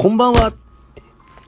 こんばんは。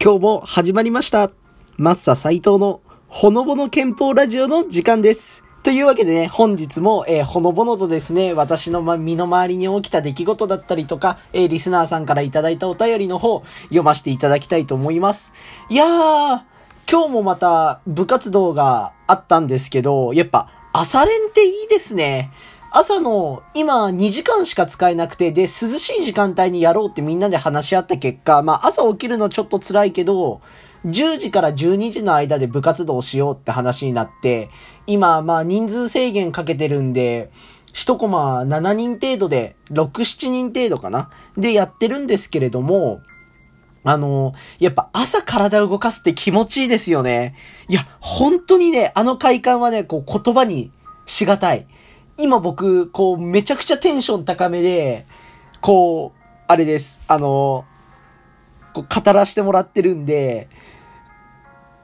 今日も始まりました。マッサ斎藤のほのぼの憲法ラジオの時間です。というわけでね、本日も、えーほのぼのとですね、私の、ま、身の回りに起きた出来事だったりとか、えーリスナーさんからいただいたお便りの方、読ませていただきたいと思います。いやー、今日もまた部活動があったんですけど、やっぱ朝練っていいですね。朝の今2時間しか使えなくて、で、涼しい時間帯にやろうってみんなで話し合った結果、まあ朝起きるのちょっと辛いけど、10時から12時の間で部活動しようって話になって、今まあ人数制限かけてるんで、1コマ7人程度で、6、7人程度かな？でやってるんですけれども、あの、やっぱ朝体を動かすって気持ちいいですよね。いや、本当にね、あの快感はね、こう言葉にしがたい。今僕、こうめちゃくちゃテンション高めで、こう、あれです。あの、こう語らせてもらってるんで、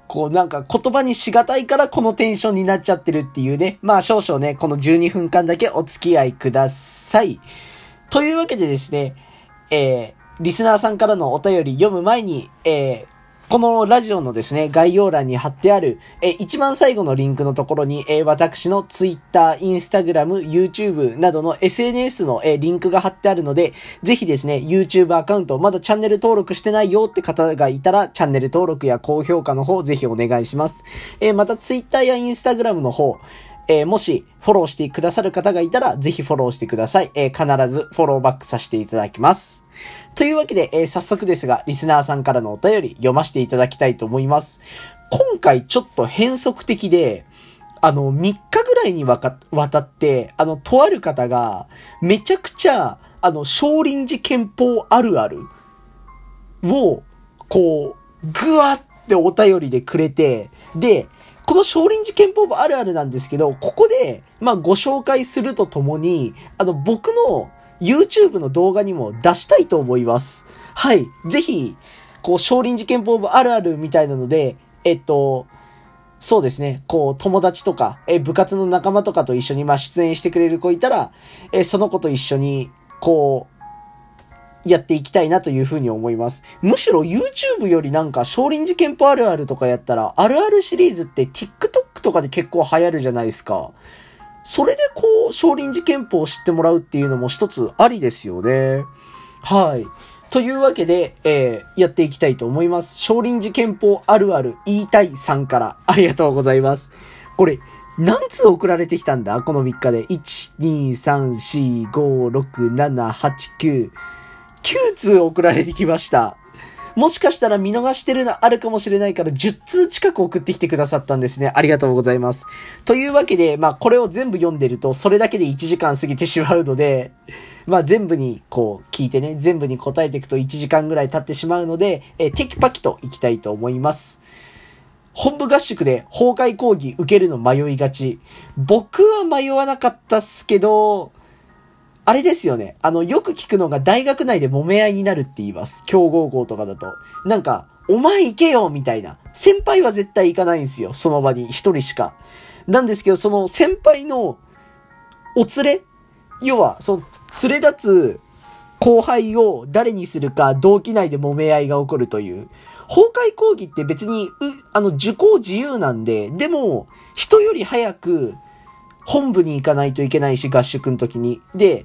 こうなんか言葉にしがたいからこのテンションになっちゃってるっていうね。まあ少々ね、この12分間だけお付き合いください。というわけでですね、えー、リスナーさんからのお便り読む前に、えー、このラジオのですね、概要欄に貼ってある、え一番最後のリンクのところに、え私の Twitter、Instagram、YouTube などの SNS の、えリンクが貼ってあるので、ぜひですね、YouTube アカウント、まだチャンネル登録してないよって方がいたら、チャンネル登録や高評価の方、ぜひお願いします。えまた Twitter や Instagram の方、えーもし、フォローしてくださる方がいたら、ぜひフォローしてください。えー必ずフォローバックさせていただきます。というわけで、えー早速ですが、リスナーさんからのお便り読ませていただきたいと思います。今回ちょっと変則的で、あの、3日ぐらいにわか、渡って、あの、とある方が、めちゃくちゃ、あの、少林寺憲法あるあるを、こう、ぐわってお便りでくれて、で、この少林寺憲法あるあるなんですけど、ここで、まあ、ご紹介するとともに、あの、僕の YouTube の動画にも出したいと思います。はい。ぜひ、こう、少林寺憲法部あるあるみたいなので、えっと、そうですね。こう、友達とか、え、部活の仲間とかと一緒に、まあ、出演してくれる子いたら、え、その子と一緒に、こう、やっていきたいなというふうに思います。むしろ YouTube よりなんか少林寺拳法あるあるとかやったら、あるあるシリーズって TikTok とかで結構流行るじゃないですか。それでこう、少林寺拳法を知ってもらうっていうのも一つありですよね。はい。というわけで、えー、やっていきたいと思います。少林寺拳法あるある言いたいさんからありがとうございます。これ、何通送られてきたんだ？この3日で。1、2、3、4、5、6、7、8、9。9通送られてきました。もしかしたら見逃してるのあるかもしれないから10通近く送ってきてくださったんですね。ありがとうございます。というわけで、まあこれを全部読んでるとそれだけで1時間過ぎてしまうので、まあ全部にこう聞いてね、全部に答えていくと1時間ぐらい経ってしまうので、えーテキパキといきたいと思います。本部合宿で崩壊講義受けるの迷いがち。僕は迷わなかったっすけど、あれですよね。あの、よく聞くのが大学内で揉め合いになるって言います。強豪校とかだと。なんか、お前行けよみたいな。先輩は絶対行かないんですよ。その場に一人しか。なんですけど、その先輩のお連れ？要は、その、連れ立つ後輩を誰にするか同期内で揉め合いが起こるという。崩壊講義って別に、う、あの、受講自由なんで、でも、人より早く、本部に行かないといけないし、合宿の時に。で、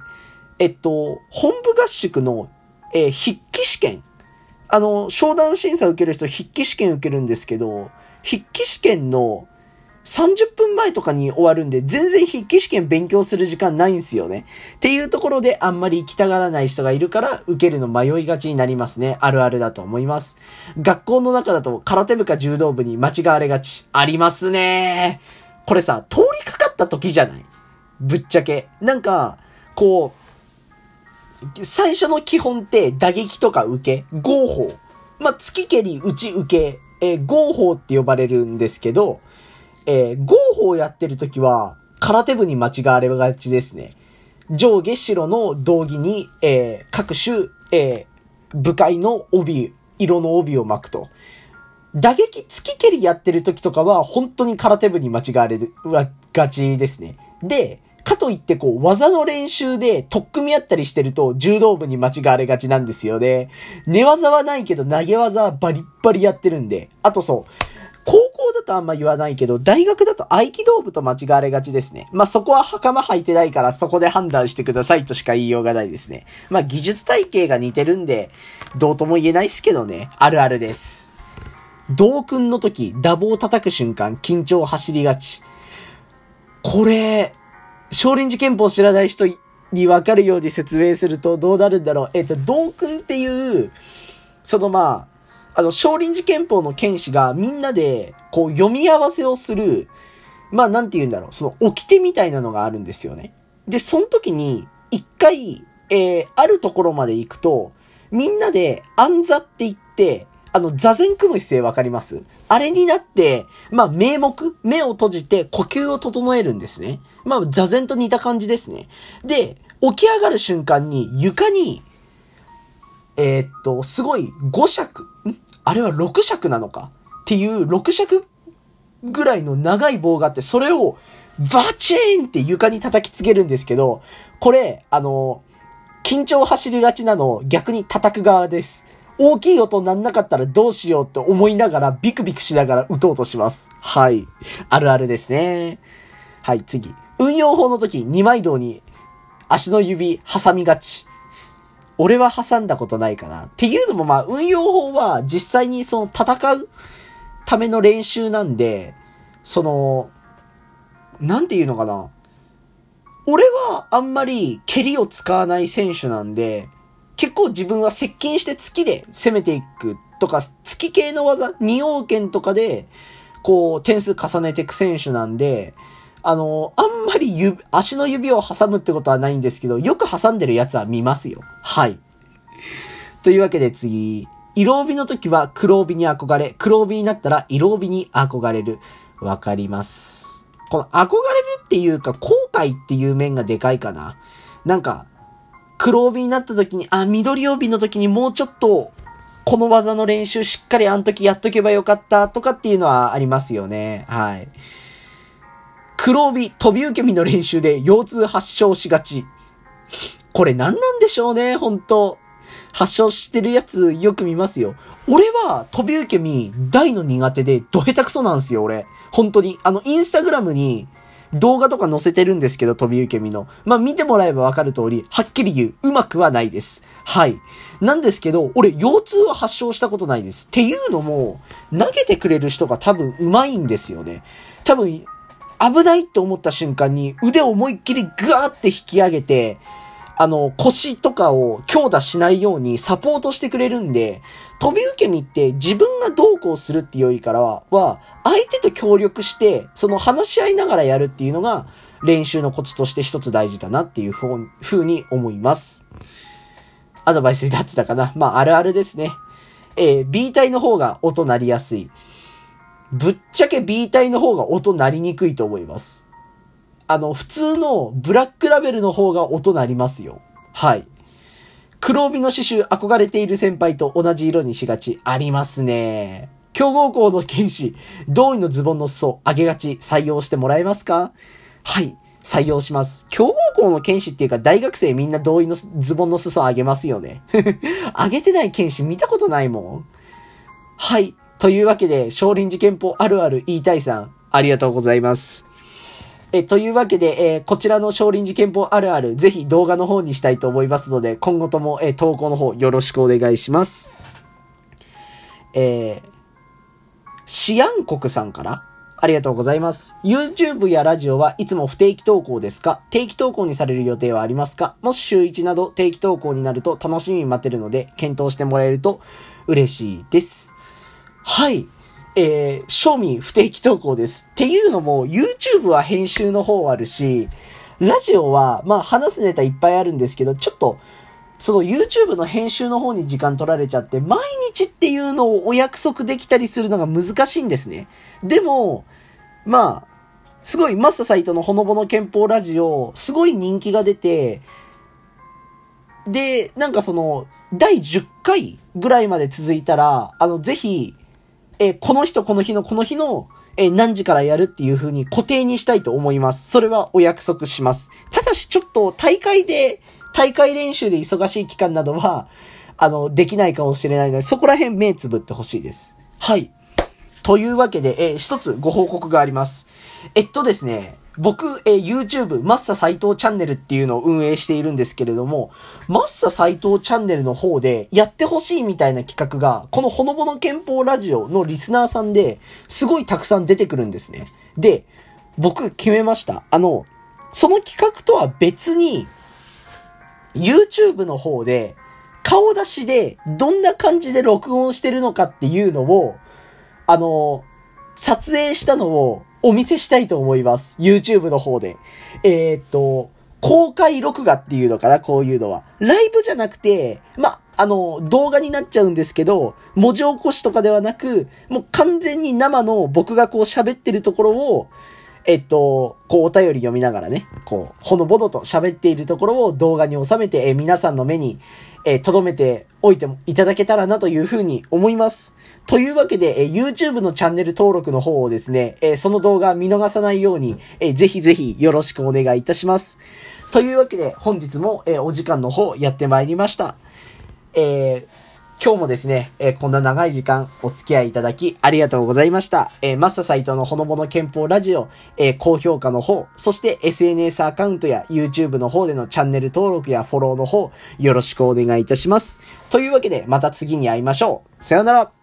えっと、本部合宿の、えー筆記試験。あの、商談審査受ける人筆記試験受けるんですけど、筆記試験の30分前とかに終わるんで、全然筆記試験勉強する時間ないんすよね。っていうところであんまり行きたがらない人がいるから、受けるの迷いがちになりますね。あるあるだと思います。学校の中だと空手部か柔道部に間違われがち。ありますね。これさ、通りかかった時じゃない？ぶっちゃけ。なんか、こう、最初の基本って打撃とか受け、合法。まあ、月蹴り、打ち受け、えー合法って呼ばれるんですけど、えー合法やってる時は、空手部に間違われがちですね。上下白の道着に、えー各種、えー部会の帯、色の帯を巻くと。打撃、月蹴りやってる時とかは、本当に空手部に間違われがちですね。で、かといってこう、技の練習で取っ組み合ったりしてると、柔道部に間違われがちなんですよね。寝技はないけど、投げ技はバリッバリやってるんで。あとそう、高校だとあんま言わないけど、大学だと合気道部と間違われがちですね。まあ、そこは袴履いてないからそこで判断してくださいとしか言いようがないですね。まあ、技術体系が似てるんで、どうとも言えないっすけどね。あるあるです。同訓の時、ダボを叩く瞬間、緊張走りがち。これ、少林寺拳法を知らない人にわかるように説明するとどうなるんだろう。えっ、と、同訓っていう、そのまあ、あの、少林寺拳法の剣士がみんなで、こう、読み合わせをする、まあ、なんて言うんだろう、その、掟みたいなのがあるんですよね。で、その時に、一回、えー、あるところまで行くと、みんなで暗座って言って、あの、座禅組む姿勢わかります？あれになって、まあ、名目、目を閉じて呼吸を整えるんですね。まあ、座禅と似た感じですね。で、起き上がる瞬間に床に、えー、っと、すごい5尺、ん？あれは6尺なのか？っていう6尺ぐらいの長い棒があって、それをバチーンって床に叩きつけるんですけど、これ、あの、緊張走りがちなのを逆に叩く側です。大きい音なんなかったらどうしようって思いながらビクビクしながら打とうとします。はい。あるあるですね。はい、次。運用法の時、二枚道に足の指挟みがち。俺は挟んだことないかな。っていうのもまあ、運用法は実際にその戦うための練習なんで、その、なんていうのかな。俺はあんまり蹴りを使わない選手なんで、結構自分は接近して月で攻めていくとか、月系の技、二王剣とかで、こう、点数重ねていく選手なんで、あの、あんまり指、足の指を挟むってことはないんですけど、よく挟んでるやつは見ますよ。はい。というわけで次、色帯の時は黒帯に憧れ、黒帯になったら色帯に憧れる。わかります。この憧れるっていうか、後悔っていう面がでかいかな。なんか、黒帯になった時に、あ、緑帯の時にもうちょっと、この技の練習しっかりあの時やっとけばよかったとかっていうのはありますよね。はい。黒帯、飛び受け身の練習で腰痛発症しがち。これ何なんでしょうね、本当発症してるやつよく見ますよ。俺は飛び受け身大の苦手でど下手くそなんですよ、俺。本当に。あの、インスタグラムに動画とか載せてるんですけど、飛び受け身の。まあ、見てもらえばわかる通り、はっきり言う、うまくはないです。はい。なんですけど、俺、腰痛は発症したことないです。っていうのも、投げてくれる人が多分うまいんですよね。多分、危ないって思った瞬間に腕を思いっきりグワーって引き上げて、あの、腰とかを強打しないようにサポートしてくれるんで、飛び受け身って自分がどうこうするっていうよりからは、は、相手と協力して、その話し合いながらやるっていうのが、練習のコツとして一つ大事だなっていうふうに思います。アドバイスになってたかなまあ、あるあるですね。えー、B 体の方が音鳴りやすい。ぶっちゃけ B 体の方が音鳴りにくいと思います。あの、普通のブラックラベルの方が音鳴りますよ。はい。黒帯の刺繍憧れている先輩と同じ色にしがち。ありますね。強豪校の剣士、同意のズボンの裾、上げがち、採用してもらえますか？はい。採用します。強豪校の剣士っていうか大学生みんな同意のズボンの裾上げますよね。上げてない剣士見たことないもん。はい。というわけで、少林寺拳法あるある言いたいさん、ありがとうございます。え、というわけで、えー、こちらの少林寺拳法あるある、ぜひ動画の方にしたいと思いますので、今後とも、えー、投稿の方よろしくお願いします。えー、シアン国さんからありがとうございます。YouTube やラジオはいつも不定期投稿ですか？定期投稿にされる予定はありますか？もし週1など定期投稿になると楽しみに待てるので、検討してもらえると嬉しいです。はい。えー、庶民不定期投稿です。っていうのも、YouTube は編集の方あるし、ラジオは、まあ話すネタいっぱいあるんですけど、ちょっと、その YouTube の編集の方に時間取られちゃって、毎日っていうのをお約束できたりするのが難しいんですね。でも、まあ、すごいマッササイトのほのぼの憲法ラジオ、すごい人気が出て、で、なんかその、第10回ぐらいまで続いたら、あの、ぜひ、えー、この人この日のこの日の、え何時からやるっていう風に固定にしたいと思います。それはお約束します。ただしちょっと大会で、大会練習で忙しい期間などは、あの、できないかもしれないので、そこら辺目つぶってほしいです。はい。というわけで、えー、一つご報告があります。えっとですね、僕、えー、YouTube、マッサ斎藤チャンネルっていうのを運営しているんですけれども、マッサ斎藤チャンネルの方でやってほしいみたいな企画が、このほのぼの憲法ラジオのリスナーさんですごいたくさん出てくるんですね。で、僕決めました。あの、その企画とは別に、YouTube の方で、顔出しでどんな感じで録音してるのかっていうのを、あの、撮影したのをお見せしたいと思います。YouTube の方で。えー、っと、公開録画っていうのかな、こういうのは。ライブじゃなくて、ま、あの、動画になっちゃうんですけど、文字起こしとかではなく、もう完全に生の僕がこう喋ってるところを、えっと、こうお便り読みながらね、こう、ほのぼのと喋っているところを動画に収めて、え皆さんの目に、え留めておいていただけたらなというふうに思います。というわけで、え YouTube のチャンネル登録の方をですね、えその動画見逃さないように、えぜひぜひよろしくお願いいたします。というわけで、本日も、えお時間の方やってまいりました。えー今日もですね、えー、こんな長い時間お付き合いいただきありがとうございました。えー、マスターサイトのほのぼの憲法ラジオ、えー、高評価の方、そして SNS アカウントや YouTube の方でのチャンネル登録やフォローの方、よろしくお願いいたします。というわけで、また次に会いましょう。さよなら。